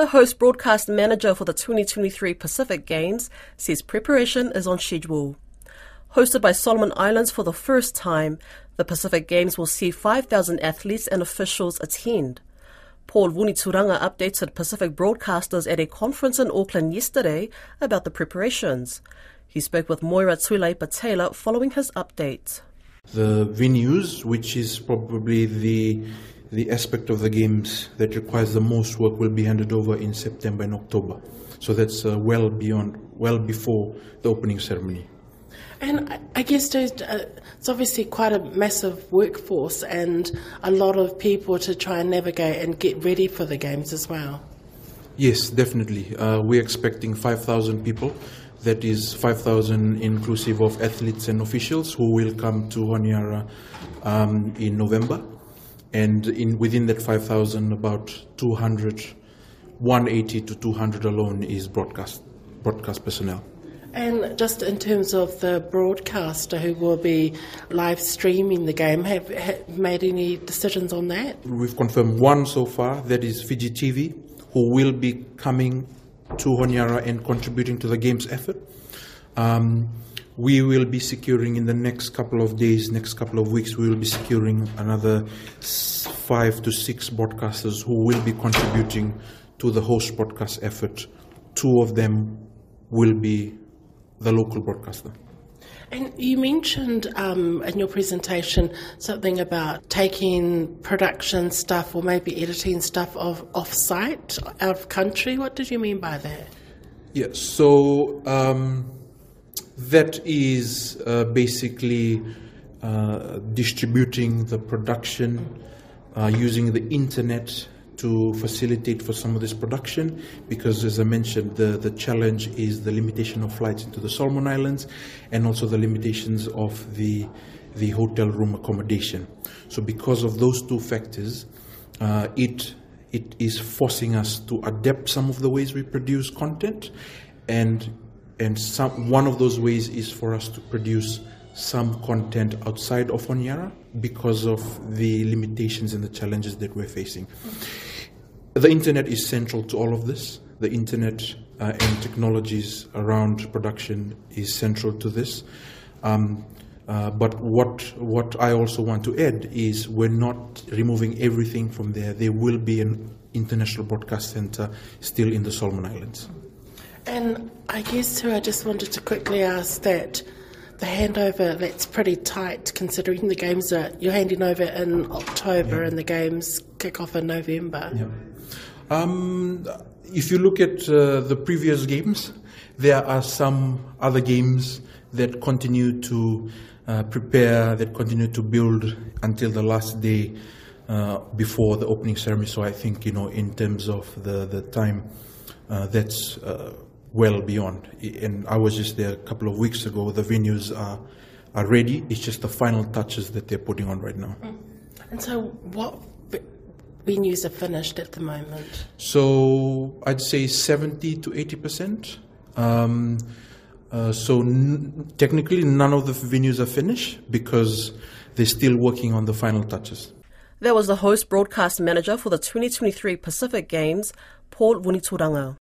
The host broadcast manager for the 2023 Pacific Games says preparation is on schedule. Hosted by Solomon Islands for the first time, the Pacific Games will see 5,000 athletes and officials attend. Paul Vunituranga updated Pacific broadcasters at a conference in Auckland yesterday about the preparations. He spoke with Moira Tuilaipa Taylor following his update. The venues, which is probably the the aspect of the games that requires the most work will be handed over in September and October. So that's uh, well beyond, well before the opening ceremony. And I guess uh, it's obviously quite a massive workforce and a lot of people to try and navigate and get ready for the games as well. Yes, definitely. Uh, we're expecting 5,000 people. That is 5,000 inclusive of athletes and officials who will come to Honiara um, in November and in within that 5,000, about 200, 180 to 200 alone is broadcast broadcast personnel. And just in terms of the broadcaster who will be live streaming the game, have, have made any decisions on that? We've confirmed one so far, that is Fiji TV, who will be coming to Honiara and contributing to the game's effort. Um, we will be securing in the next couple of days, next couple of weeks, we will be securing another five to six broadcasters who will be contributing to the host broadcast effort. Two of them will be the local broadcaster. And you mentioned um, in your presentation something about taking production stuff or maybe editing stuff of off site, out of country. What did you mean by that? Yeah, so um, that is uh, basically uh, distributing the production uh, using the internet to facilitate for some of this production because as I mentioned the, the challenge is the limitation of flights into the Solomon Islands and also the limitations of the the hotel room accommodation. So because of those two factors uh, it it is forcing us to adapt some of the ways we produce content and and some, one of those ways is for us to produce some content outside of Honiara because of the limitations and the challenges that we're facing. The internet is central to all of this. The internet uh, and technologies around production is central to this. Um, uh, but what what I also want to add is we're not removing everything from there. There will be an international broadcast center still in the Solomon Islands. And I guess too, I just wanted to quickly ask that the handover that's pretty tight considering the games are you're handing over in October yeah. and the games kick off in November. Yeah. Um, if you look at uh, the previous games, there are some other games that continue to uh, prepare, that continue to build until the last day uh, before the opening ceremony. So I think you know, in terms of the the time, uh, that's uh, well beyond. And I was just there a couple of weeks ago. The venues are are ready. It's just the final touches that they're putting on right now. Mm. And so, what venues are finished at the moment? So I'd say seventy to eighty percent. Um, uh, so n- technically, none of the venues are finished because they're still working on the final touches. That was the host broadcast manager for the 2023 Pacific Games, Paul Vunituranga.